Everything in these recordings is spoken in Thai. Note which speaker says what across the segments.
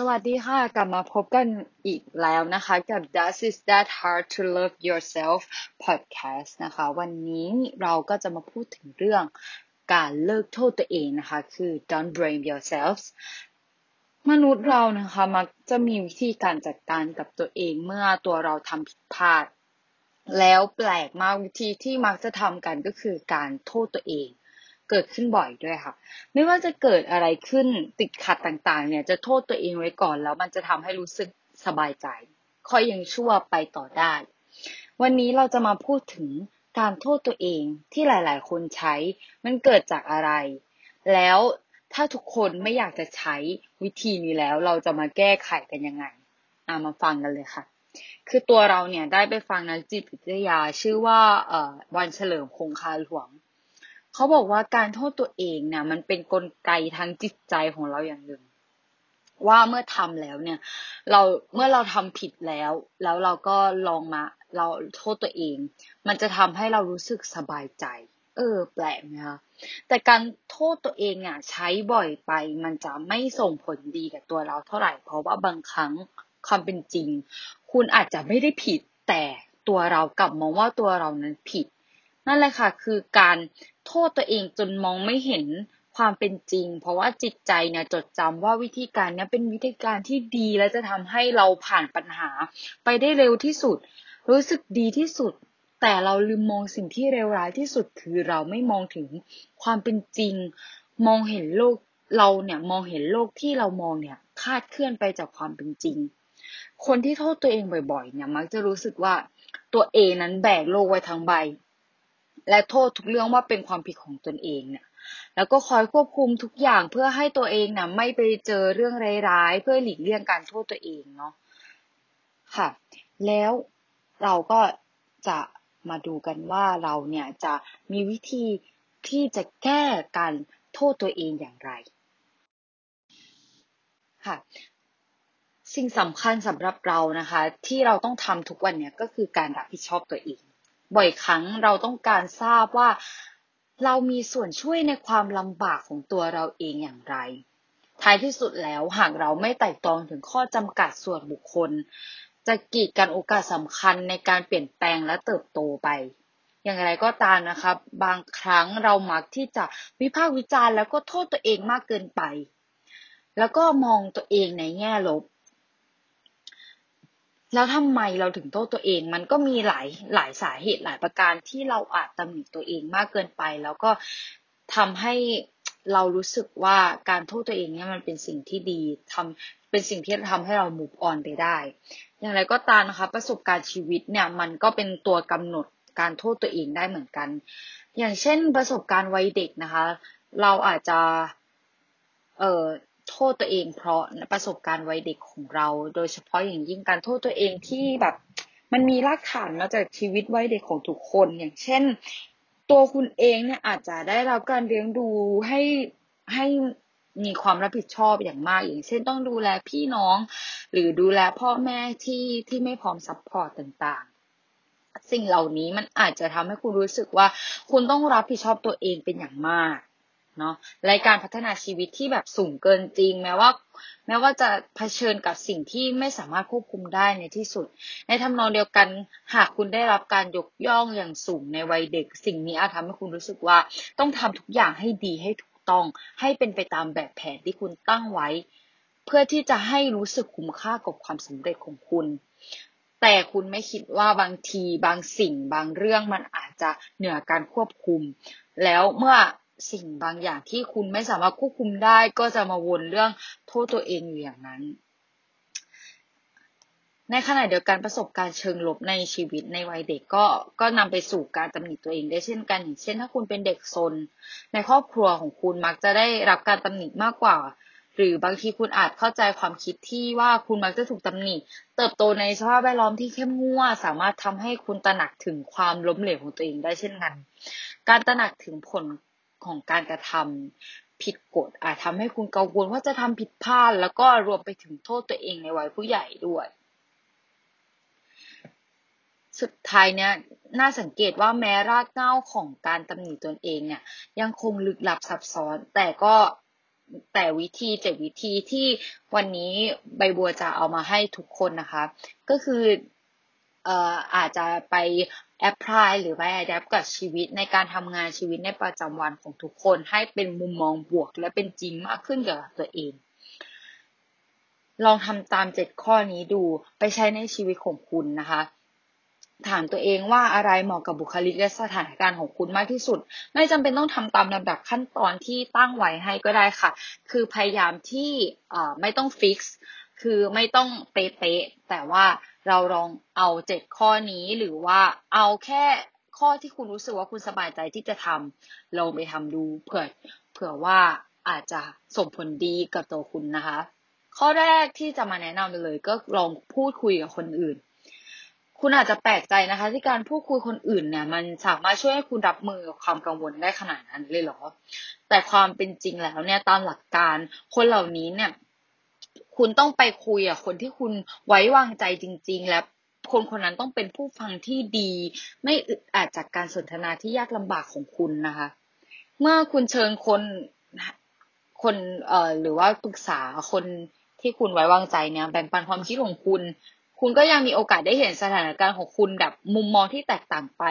Speaker 1: สวัสดีค่ะ กลับมาพบกันอีกแล้วนะคะ กับ Does Is That Hard to Love Yourself podcast นะคะ วันนี้เราก็จะมาพูดถึงเรื่องการเลิกโทษตัวเองนะคะ คือ don't blame yourselves มนุษย์เรานะคะ มักจะมีวิธีการจัดการกับตัวเองเมื่อตัวเราทำผิดพลาด แล้วแปลกมากวิธีที่มักจะทำกันก็คือการโทษตัวเอง เกิดขึ้นบ่อยด้วยค่ะ ไม่ว่าจะเกิดอะไรขึ้นติดขัดต่างๆ เนี่ยจะโทษตัวเองไว้ก่อนแล้วมันจะทำให้รู้สึกสบายใจ ค่อยยังชั่วไปต่อได้ วันนี้เราจะมาพูดถึงการโทษตัวเองที่หลายๆ คนใช้ มันเกิดจากอะไร แล้วถ้าทุกคนไม่อยากจะใช้วิธีนี้แล้ว เราจะมาแก้ไขกันยังไงอามาฟังกันเลยค่ะ คือตัวเราเนี่ยได้ไปฟังนักจิตวิทยาชื่อว่าวันเฉลิมคงคาหลวง เขาบอกว่าการโทษตัวเองเนี่ยมันเป็นนกลไกทางจิตใจของเราอย่างหนึ่ง ว่าเมื่อทำแล้วเนี่ย เราเมื่อเราทำผิดแล้ว แล้วเราก็ลองมา เราโทษตัวเอง มันจะทำให้เรารู้สึกสบายใจ เออ แปลกไหมคะแต่การโทษตัวเองอะใช้บ่อยไป มันจะไม่ส่งผลดีกับตัวเราเท่าไหร่ เพราะว่าบางครั้งความเป็นจริง คุณอาจจะไม่ได้ผิดแต่ตัวเรากลับมองว่าตัวเรานั้นผิด นั่นแหละค่ะ คือการ โทษตัวเองจนมองไม่เห็นความเป็นจริง เพราะว่าจิตใจเนี่ยจดจำว่าวิธีการนี้เป็นวิธีการที่ดีและจะทำให้เราผ่านปัญหา ไปได้เร็วที่สุด รู้สึกดีที่สุด แต่เราลืมมองสิ่งที่เลวร้ายที่สุดคือเราไม่มองถึงความเป็นจริง มองเห็นโลกเราเนี่ยมองเห็นโลกที่เรามองเนี่ยคาดเคลื่อนไปจากความเป็นจริง คนที่โทษตัวเองบ่อยๆ เนี่ยมักจะรู้สึกว่าตัวเองนั้นแบกโลกไว้ทั้งใบ และโทษทุกเรื่องว่าเป็นความผิดของตนเองเนี่ย แล้วก็คอยควบคุมทุกอย่างเพื่อให้ตัวเองนะไม่ไปเจอเรื่องร้ายๆ เพื่อหลีกเลี่ยงการโทษตัวเองเนาะค่ะ แล้วเราก็จะมาดูกันว่าเราเนี่ยจะมีวิธีที่จะแก้การโทษตัวเองอย่างไร ค่ะ สิ่งสำคัญสำหรับเรานะคะ ที่เราต้องทำทุกวันเนี่ยก็คือการรับผิดชอบตัวเอง บ่อยครั้งเราต้องการทราบว่า เรามีส่วนช่วยในความลำบากของตัวเราเองอย่างไร ท้ายที่สุดแล้วหากเราไม่ไต่ตรองถึงข้อจำกัดส่วนบุคคล จะกีดกันโอกาสสำคัญในการเปลี่ยนแปลงและเติบโตไป อย่างไรก็ตามนะคะบางครั้งเรามักที่จะวิพากษ์วิจารณ์แล้วก็โทษตัวเองมากเกินไป แล้วก็มองตัวเองในแง่ลบ แล้วทำไมเราถึงโทษตัวเอง มันก็มีหลายหลายสาเหตุหลายประการที่เราอาจตำหนิตัวเองมากเกินไป แล้วก็ทำให้เรารู้สึกว่าการโทษตัวเองเนี่ยมันเป็นสิ่งที่ดีทำเป็นสิ่งที่ทำให้เรา move on ไปได้ อย่างไรก็ตามนะคะ ประสบการณ์ชีวิตเนี่ยมันก็เป็นตัวกำหนดการโทษตัวเองได้เหมือนกัน อย่างเช่นประสบการณ์วัยเด็กนะคะ เราอาจจะ เอ่อ โทษตัวเอง เพราะประสบการณ์วัยเด็กของเรา โดยเฉพาะอย่างยิ่งการโทษตัวเองที่แบบ มันมีรากฐานมาจากชีวิตวัยเด็กของทุกคน อย่างเช่น ตัวคุณเองเนี่ยอาจจะได้รับการเลี้ยงดูให้ให้มีความรับผิดชอบอย่างมาก อย่างเช่นต้องดูแลพี่น้อง หรือดูแลพ่อแม่ที่ที่ไม่พร้อม support ต่างๆ สิ่งเหล่านี้มันอาจจะทำให้คุณรู้สึกว่า คุณต้องรับผิดชอบตัวเองเป็นอย่างมาก เนาะรายการพัฒนาชีวิตที่แบบสูงเกินจริง แม้ว่า แม้ว่าจะเผชิญกับสิ่งที่ไม่สามารถควบคุมได้ในที่สุด ในทำนองเดียวกันหากคุณได้รับการยกย่องอย่างสูงในวัยเด็ก สิ่งนี้อาจทำให้คุณรู้สึกว่า ต้องทำทุกอย่างให้ดีให้ถูกต้อง ให้เป็นไปตามแบบแผนที่คุณตั้งไว้ เพื่อที่จะให้รู้สึกคุ้มค่ากับความสำเร็จของคุณ แต่คุณไม่คิดว่าบางทีบางสิ่งบางเรื่องมันอาจจะเหนือการควบคุม แล้วเมื่อ สิ่งบางอย่างที่คุณไม่สามารถควบคุมได้ ก็จะมาวนเรื่องโทษตัวเองอยู่อย่างนั้น ในขณะเดียวกันประสบการณ์เชิงลบในชีวิตในวัยเด็กก็ก็นำไปสู่การตำหนิตัวเองได้เช่นกันอย่างเช่น ถ้าคุณเป็นเด็กซน ในครอบครัวของคุณมักจะได้รับการตำหนิมากกว่า หรือบางทีคุณอาจเข้าใจความคิดที่ว่าคุณมักจะถูกตำหนิ เติบโตในสภาพแวดล้อมที่เข้มงวดสามารถทำให้คุณตระหนักถึงความล้มเหลวของตัวเองได้เช่นกัน การตระหนักถึงผล ของการกระทำผิดกฎอาจทำให้คุณกังวลว่าจะทำผิดพลาด แล้วก็รวมไปถึงโทษตัวเองในวัยผู้ใหญ่ด้วย สุดท้ายเนี่ยน่าสังเกตว่าแม้รากเหง้าของการตำหนิตนเองเนี่ย ยังคงลึกลับซับซ้อน แต่ก็แต่วิธีเจ็ดวิธีที่วันนี้ใบบัวจะเอามาให้ทุกคนนะคะ ก็คือเอ่ออาจจะไป แอพพลายหรือไปอดแอปกับชีวิตในการทำงานชีวิตในประจำวันของทุกคนให้เป็นมุมมองบวก และเป็นจริงมากขึ้นกับตัวเอง ลองทำตามเจ็ดข้อนี้ดูไปใช้ในชีวิตของคุณนะคะถามตัวเองว่าอะไรเหมาะกับบุคลิกและสถานการณ์ของคุณมากที่สุด ไม่จำเป็นต้องทำตามลำดับขั้นตอนที่ตั้งไว้ให้ก็ได้ค่ะ คือพยายามที่ไม่ต้องฟิกซ์คือไม่ต้องเป๊ะแต่ว่า เราลองเอาเจ็ดข้อนี้หรือว่าเอาแค่ข้อที่คุณรู้สึกว่าคุณสบายใจที่จะทำลองไปทำดูเผื่อเผื่อว่าอาจจะส่งผลดีกับตัวคุณนะคะ ข้อแรกที่จะมาแนะนำเลยก็ลองพูดคุยกับคนอื่น คุณอาจจะแปลกใจนะคะ ที่การพูดคุยคนอื่นเนี่ยมันสามารถช่วยให้คุณรับมือกับความกังวลได้ขนาดนั้นเลยเหรอ แต่ความเป็นจริงแล้วเนี่ยตามหลักการคนเหล่านี้เนี่ย คุณต้องไปคุยกับคนที่คุณไว้วางใจจริง ๆ และคนคนนั้นต้องเป็นผู้ฟังที่ดี ไม่อึดอัดจากการสนทนาที่ยากลำบากของคุณนะคะ เมื่อคุณเชิญคนคนเอ่อหรือว่าปรึกษาคนที่คุณไว้วางใจเนี่ยแบ่งปันความคิดของคุณ คุณก็ยังมีโอกาสได้เห็นสถานการณ์ของคุณแบบมุมมองที่แตกต่างไป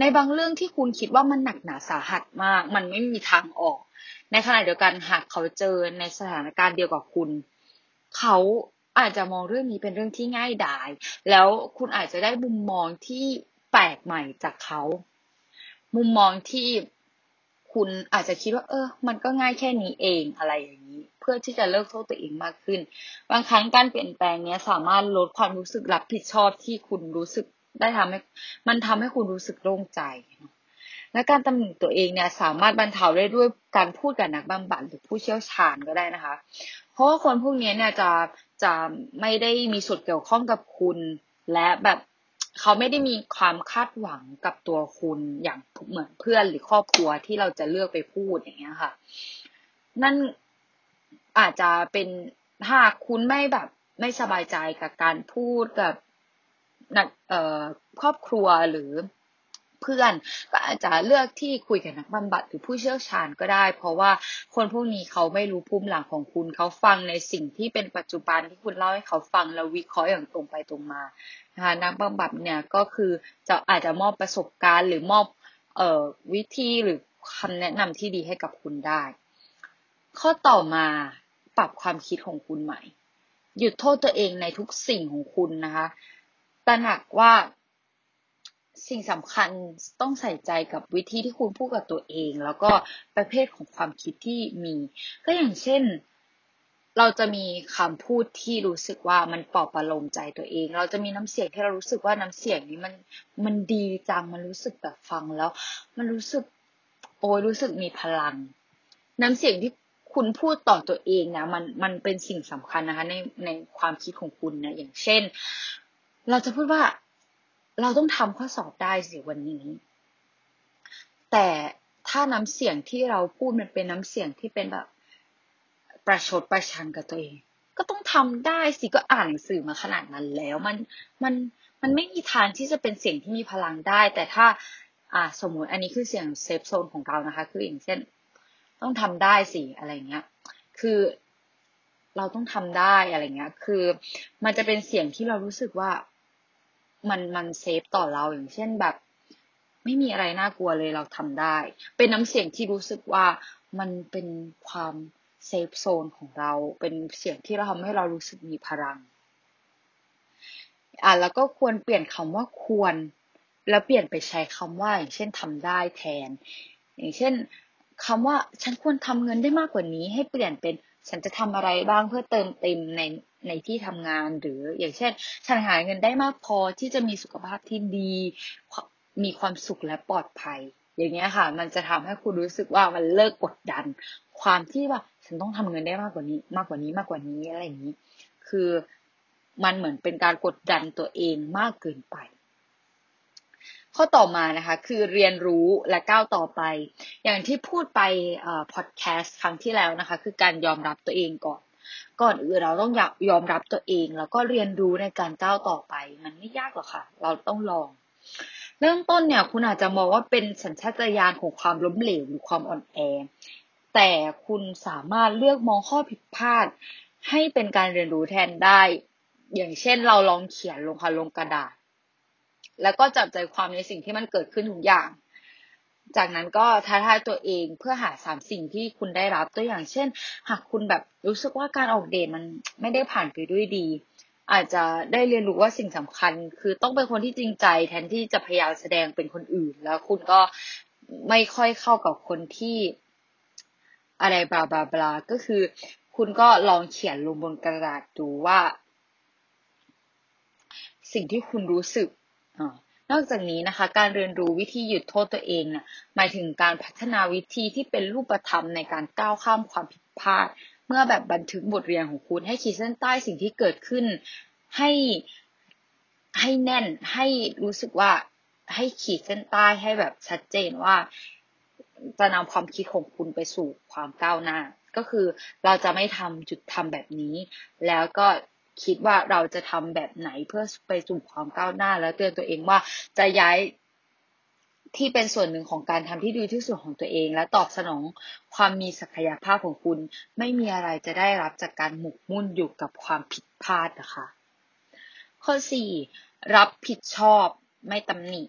Speaker 1: ในบางเรื่องที่คุณคิดว่ามันหนักหนาสาหัสมาก มันไม่มีทางออก ในขณะเดียวกันหากเขาเจอในสถานการณ์เดียวกับคุณ เขาอาจจะมองเรื่องนี้เป็นเรื่องที่ง่ายดาย แล้วคุณอาจจะได้มุมมองที่แปลกใหม่จากเขา มุมมองที่คุณอาจจะคิดว่า เออ มันก็ง่ายแค่นี้เองอะไรอย่างนี้ เพื่อที่จะเลิกโทษตัวเองมากขึ้น บางครั้งการเปลี่ยนแปลงเนี้ยสามารถลดความรู้สึกรับผิดชอบที่คุณรู้สึกได้ทำให้ มันทำให้คุณรู้สึกโล่งใจ และการตำหนิตัวเองเนี่ยสามารถบรรเทาได้ด้วยการพูดกับนักบำบัดหรือผู้เชี่ยวชาญก็ได้นะคะ เพราะว่าคนพวกนี้เนี่ยจะจะไม่ได้มีส่วนเกี่ยวข้องกับคุณ และแบบเขาไม่ได้มีความคาดหวังกับตัวคุณอย่างเหมือนเพื่อนหรือครอบครัวที่เราจะเลือกไปพูดอย่างเงี้ยค่ะ นั่นอาจจะเป็นถ้าคุณไม่แบบไม่สบายใจกับการพูดกับนักเอ่อครอบครัวหรือ เพื่อน ก็อาจจะเลือกที่คุยกับนักบำบัดหรือผู้เชี่ยวชาญก็ได้ เพราะว่าคนพวกนี้เขาไม่รู้ภูมิหลังของคุณเขาฟังในสิ่งที่เป็นปัจจุบันที่คุณเล่าให้เขาฟังแล้ววิเคราะห์อย่างตรงไปตรงมานะคะนักบำบัดเนี่ยก็คือจะอาจจะมอบประสบการณ์หรือมอบเอ่อวิธีหรือคำแนะนำที่ดีให้กับคุณได้ ข้อต่อมาปรับความคิดของคุณใหม่ หยุดโทษตัวเองในทุกสิ่งของคุณนะคะตระหนักว่า สิ่งสำคัญต้องใส่ใจกับวิธีที่คุณพูดกับตัวเอง แล้วก็ประเภทของความคิดที่มี ก็อย่างเช่น เราจะมีคำพูดที่รู้สึกว่ามันปลอบประโลมใจตัวเอง เราจะมีน้ำเสียงที่เรารู้สึกว่าน้ำเสียงนี้มันมันดีจังมันรู้สึกแบบฟังแล้ว มันรู้สึกโอ้ยรู้สึกมีพลัง น้ำเสียงที่คุณพูดต่อตัวเองนะมันมันเป็นสิ่งสำคัญนะคะในในความคิดของคุณนะอย่างเช่น เราจะพูดว่า เราต้องทำข้อสอบได้สิวันนี้ แต่ถ้าน้ำเสียงที่เราพูดมันเป็นน้ำเสียงที่เป็นแบบ ประชดประชันกับตัวเอง ก็ต้องทำได้สิก็อ่านหนังสือมาขนาดนั้นแล้ว มันมันมันไม่มีทางที่จะเป็นเสียงที่มีพลังได้ แต่ถ้า อ่าสมมติอันนี้คือเสียงเซฟโซนของเรานะคะ คืออย่างเช่น ต้องทำได้สิอะไรเงี้ย คือเราต้องทำได้อะไรเงี้ย คือมันจะเป็นเสียงที่เรารู้สึกว่า มันมัน safe ต่อเราอย่างเช่นแบบ ไม่มีอะไรน่ากลัวเลยเราทำได้ เป็นน้ำเสียงที่รู้สึกว่ามันเป็นความ safe zone ของเรา เป็นเสียงที่เราทำให้เรารู้สึกมีพลังอะแล้วก็ควรเปลี่ยนคำว่าควร แล้วเปลี่ยนไปใช้คำว่า อย่างเช่นทำได้แทน อย่างเช่นคำว่าฉันควรทำเงินได้มากกว่านี้ ให้เปลี่ยนเป็นฉันจะทำอะไรบ้างเพื่อเติมเต็มใน ในที่ทำงานหรืออย่างเช่น ฉันหาเงินได้มากพอที่จะมีสุขภาพที่ดี มีความสุขและปลอดภัย อย่างเงี้ยค่ะ มันจะทำให้คุณรู้สึกว่ามันเลิกกดดัน ความที่ว่าฉันต้องทำเงินได้มากกว่านี้ มากกว่านี้มากกว่านี้อะไรอย่างนี้ คือมันเหมือนเป็นการกดดันตัวเองมากเกินไป ข้อต่อมานะคะ คือเรียนรู้และก้าวต่อไป อย่างที่พูดไปพอดแคสต์ครั้งที่แล้วนะคะ คือการยอมรับตัวเองก่อน ก่อนอื่นเราต้องยอมรับตัวเอง แล้วก็เรียนรู้ในการก้าวต่อไป มันไม่ยากหรอกค่ะ เราต้องลอง เริ่มต้นเนี่ย คุณอาจจะมองว่าเป็นสัญชาตญาณของความล้มเหลวหรือความอ่อนแอ แต่คุณสามารถเลือกมองข้อผิดพลาด ให้เป็นการเรียนรู้แทนได้ อย่างเช่นเราลองเขียนลงค่ะลงกระดาษ แล้วก็จับใจความในสิ่งที่มันเกิดขึ้นทุกอย่าง จากนั้นก็ท้าทายตัวเองเพื่อหาสามสิ่งที่คุณได้รับตัวอย่างเช่น หากคุณแบบรู้สึกว่าการออกเดทมันไม่ได้ผ่านไปด้วยดี อาจจะได้เรียนรู้ว่าสิ่งสำคัญ คือต้องเป็นคนที่จริงใจ แทนที่จะพยายามแสดงเป็นคนอื่น แล้วคุณก็ไม่ค่อยเข้ากับคนที่อะไรบลาบลาบลาก็คือ คุณก็ลองเขียนลงบนกระดาษดูว่า สิ่งที่คุณรู้สึกอ นอกจากนี้นะคะ การเรียนรู้วิธีหยุดโทษตัวเองเนี่ยหมายถึงการพัฒนาวิธีที่เป็นรูปธรรมในการก้าวข้ามความผิดพลาด เมื่อแบบบันทึกบทเรียนของคุณให้ขีดเส้นใต้สิ่งที่เกิดขึ้น ให้ให้แน่นให้รู้สึกว่าให้ขีดเส้นใต้ให้แบบชัดเจนว่า จะนำความคิดของคุณไปสู่ความก้าวหน้า ก็คือเราจะไม่ทำจุดทำแบบนี้ แล้วก็ คิดว่าเราจะทำแบบไหนเพื่อไปสู่ความก้าวหน้า แล้วเตือนตัวเองว่าจะย้ายที่เป็นส่วนหนึ่งของการทำที่ดีที่สุดของตัวเอง และตอบสนองความมีศักยภาพของคุณ ไม่มีอะไรจะได้รับจากการหมกมุ่นอยู่กับความผิดพลาดนะคะ ข้อสี่รับผิดชอบไม่ตำหนิ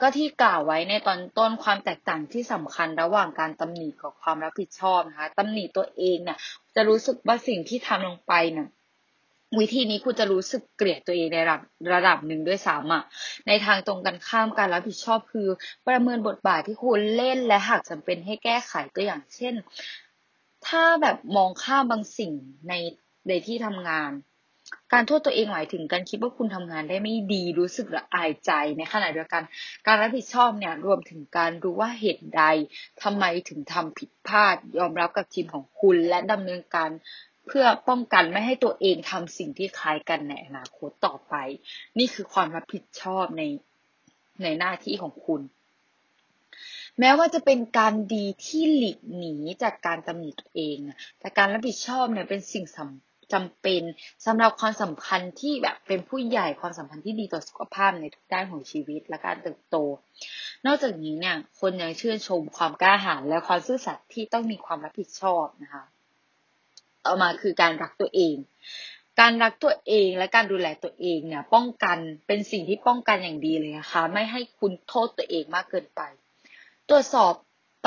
Speaker 1: ก็ที่กล่าวไว้ในตอนต้นความแตกต่างที่สำคัญระหว่างการตำหนิกับความรับผิดชอบนะคะตำหนิตัวเองเนี่ยจะรู้สึกว่าสิ่งที่ทำลงไปเนี่ย วิธีนี้คุณจะรู้สึกเกลียดตัวเองในระดับระดับหนึ่งด้วยซ้ำอะ ในทางตรงกันข้ามการรับผิดชอบคือ ประเมินบทบาทที่คุณเล่นและหากจำเป็นให้แก้ไขตัวอย่างเช่น ถ้าแบบมองข้ามบางสิ่งในในที่ทำงาน การโทษตัวเองหมายถึงการคิดว่าคุณทำงานได้ไม่ดีรู้สึกละอายใจในขณะเดียวกัน การรับผิดชอบเนี่ยรวมถึงการรู้ว่าเหตุใดทำไมถึงทำผิดพลาด ยอมรับกับทีมของคุณและดำเนินการ เพื่อป้องกันไม่ให้ตัวเองทำสิ่งที่คล้ายกันในอนาคตต่อไป นี่คือความรับผิดชอบในในหน้าที่ของคุณ แม้ว่าจะเป็นการดีที่หลีกหนีจากการตำหนิตัวเองแต่การรับผิดชอบเนี่ยเป็นสิ่งสำจำเป็นสำหรับความสัมพันธ์ที่แบบเป็นผู้ใหญ่ความสัมพันธ์ที่ดีต่อสุขภาพในทุกด้านของชีวิตและการเติบโต นอกจากนี้เนี่ยคนยังชื่นชมความกล้าหาญและความซื่อสัตย์ที่ต้องมีความรับผิดชอบนะคะ ต่อมาคือการรักตัวเอง การรักตัวเองและการดูแลตัวเองเนี่ย ป้องกันเป็นสิ่งที่ป้องกันอย่างดีเลยนะคะ ไม่ให้คุณโทษตัวเองมากเกินไป ตรวจสอบ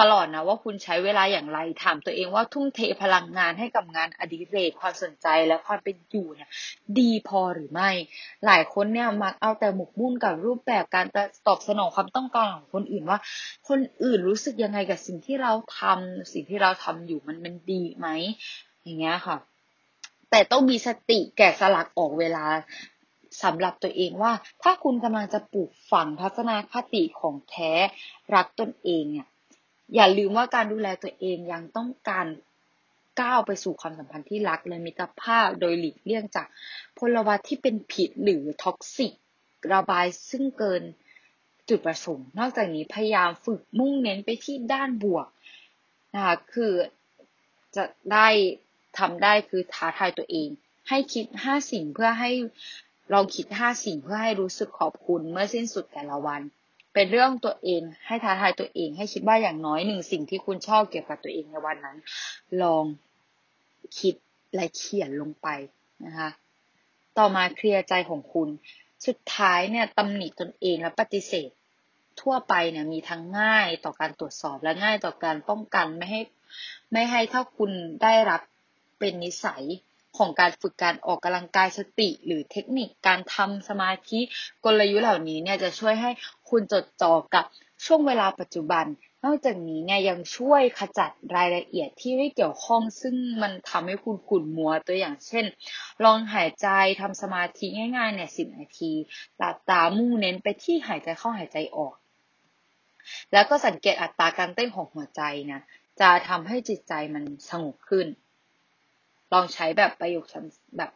Speaker 1: ตลอดนะว่าคุณใช้เวลาอย่างไรถามตัวเองว่าทุ่มเทพลังงานให้กับงานอดิเรกความสนใจและความเป็นอยู่เนี่ย ดีพอหรือไม่ หลายคนเนี่ยมักเอาแต่หมกมุ่นกับรูปแบบการตอบสนองความต้องการของคนอื่นว่า คนอื่นรู้สึกยังไงกับสิ่งที่เราทำสิ่งที่เราทำอยู่มันมันดีไหม อย่างเงี้ยค่ะ แต่ต้องมีสติแกะสลักออกเวลาสำหรับตัวเองว่า ถ้าคุณกำลังจะปลูกฝังทัศนคติของแท้รักตนเองเนี่ยอย่าลืมว่าการดูแลตัวเองยังต้องการก้าวไปสู่ความสัมพันธ์ที่รักและมิตรภาพโดยหลีกเลี่ยงจากพลวัตที่เป็นผิดหรือท็อกซิกระบายซึ่งเกินจุดประสงค์ นอกจากนี้พยายามฝึกมุ่งเน้นไปที่ด้านบวกนะคะคือจะได้ ทำได้คือท้าทายตัวเอง ให้คิดห้าสิ่งเพื่อให้ลองคิดห้าสิ่งเพื่อให้รู้สึกขอบคุณเมื่อสิ้นสุดแต่ละวัน เป็นเรื่องตัวเอง ให้ท้าทายตัวเอง ให้คิดว่าอย่างน้อยหนึ่งสิ่งที่คุณชอบเกี่ยวกับตัวเองในวันนั้น ลองคิดและเขียนลงไปนะคะ ต่อมาเคลียร์ใจของคุณ สุดท้ายเนี่ยตำหนิตนเองและปฏิเสธ ทั่วไปเนี่ยมีทั้งง่ายต่อการตรวจสอบและง่ายต่อการป้องกันไม่ให้ ไม่ให้ถ้าคุณได้รับ เป็นนิสัยของการฝึกการออกกำลังกายสติ หรือเทคนิคการทำสมาธิกลยุทธ์เหล่านี้เนี่ยจะช่วยให้คุณจดจ่อกับช่วงเวลาปัจจุบัน นอกจากนี้เนี่ยยังช่วยขจัดรายละเอียดที่ไม่เกี่ยวข้อง ซึ่งมันทำให้คุณขุ่นมัวตัวอย่างเช่น ลองหายใจทำสมาธิง่ายๆเนี่ยสิบนาทีหลับตามุ่งเน้นไปที่หายใจเข้าหายใจออก แล้วก็สังเกตอัตราการเต้นของหัวใจนะจะทำให้จิตใจมันสงบขึ้น ลองใช้แบบประโยคแบบ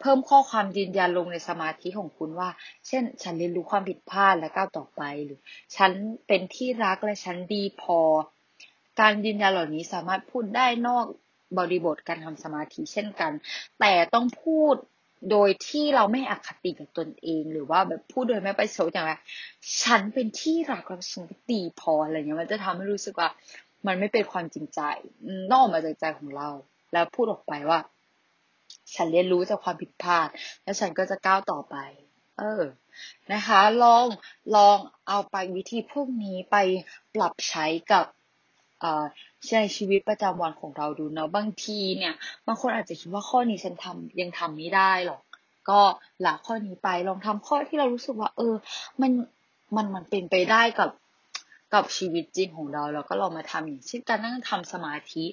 Speaker 1: เพิ่มข้อความยืนยันลงในสมาธิของคุณว่า เช่น ฉันเรียนรู้ความผิดพลาดและก้าวต่อไป หรือ ฉันเป็นที่รักและฉันดีพอ การยืนยันเหล่านี้สามารถพูดได้นอกบริบทการทำสมาธิเช่นกัน แต่ต้องพูดโดยที่เราไม่อคติกับตนเอง หรือว่าแบบพูดโดยไม่ไปโซอย่างไรฉันเป็นที่รักและฉันดีพออะไรเงี้ยมันจะทำให้รู้สึกว่า มันไม่เป็นความจริงใจนอกมาจากใจของเรา แล้วพูดออกไปว่า ฉันเรียนรู้จากความผิดพลาด แล้วฉันก็จะก้าวต่อไป เออ นะคะ ลองลองเอาไปวิธีพวกนี้ไปปรับใช้กับใช้ชีวิตประจำวันของเราดูเนาะบางทีเนี่ยบางคนอาจจะคิดว่าข้อนี้ฉันทำยังทำไม่ได้หรอก ก็หลักข้อนี้ไปลองทำข้อที่เรารู้สึกว่า เออ มันมันมันเป็นไปได้กับ กับชีวิตจริงของเราแล้วก็ลองมาทำอย่างเช่นการนั่งทำสมาธิ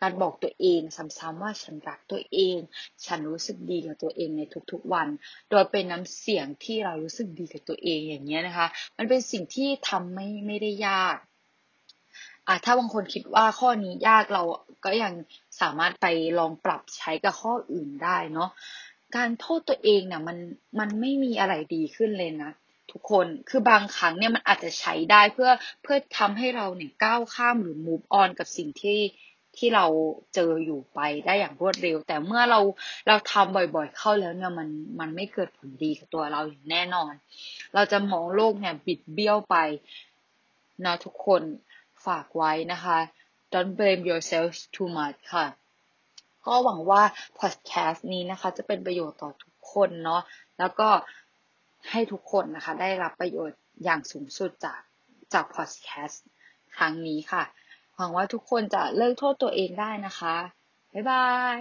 Speaker 1: การบอกตัวเองซ้ำๆว่าฉันรักตัวเอง ฉันรู้สึกดีกับตัวเองในทุกๆวัน โดยเป็นน้ำเสียงที่เรารู้สึกดีกับตัวเองอย่างเงี้ยนะคะ มันเป็นสิ่งที่ทำไม่ไม่ได้ยากอะถ้าบางคนคิดว่าข้อนี้ยากเราก็ยังสามารถไปลองปรับใช้กับข้ออื่นได้เนาะการโทษตัวเองเนี่ยมันมันไม่มีอะไรดีขึ้นเลยนะ ทุกคน คือบางครั้งเนี่ยมันอาจจะใช้ได้เพื่อเพื่อทำให้เราเนี่ยก้าวข้ามหรือ move on กับสิ่งที่ที่เราเจออยู่ไปได้อย่างรวดเร็ว แต่เมื่อเราเราทำบ่อยๆเข้าแล้วเนี่ยมันมันไม่เกิดผลดีกับตัวเราอย่างแน่นอน เราจะมองโลกเนี่ยบิดเบี้ยวไปนะทุกคนฝากไว้นะคะ don't blame yourself too much ค่ะ ก็หวังว่าพอดแคสต์นี้นะคะ จะเป็นประโยชน์ต่อทุกคนเนาะแล้วก็ ให้ทุกคนนะคะ ได้รับประโยชน์อย่างสูงสุดจากจากพอดแคสต์ครั้งนี้ค่ะ หวังว่าทุกคนจะเลิกโทษตัวเองได้นะคะ บ๊ายบาย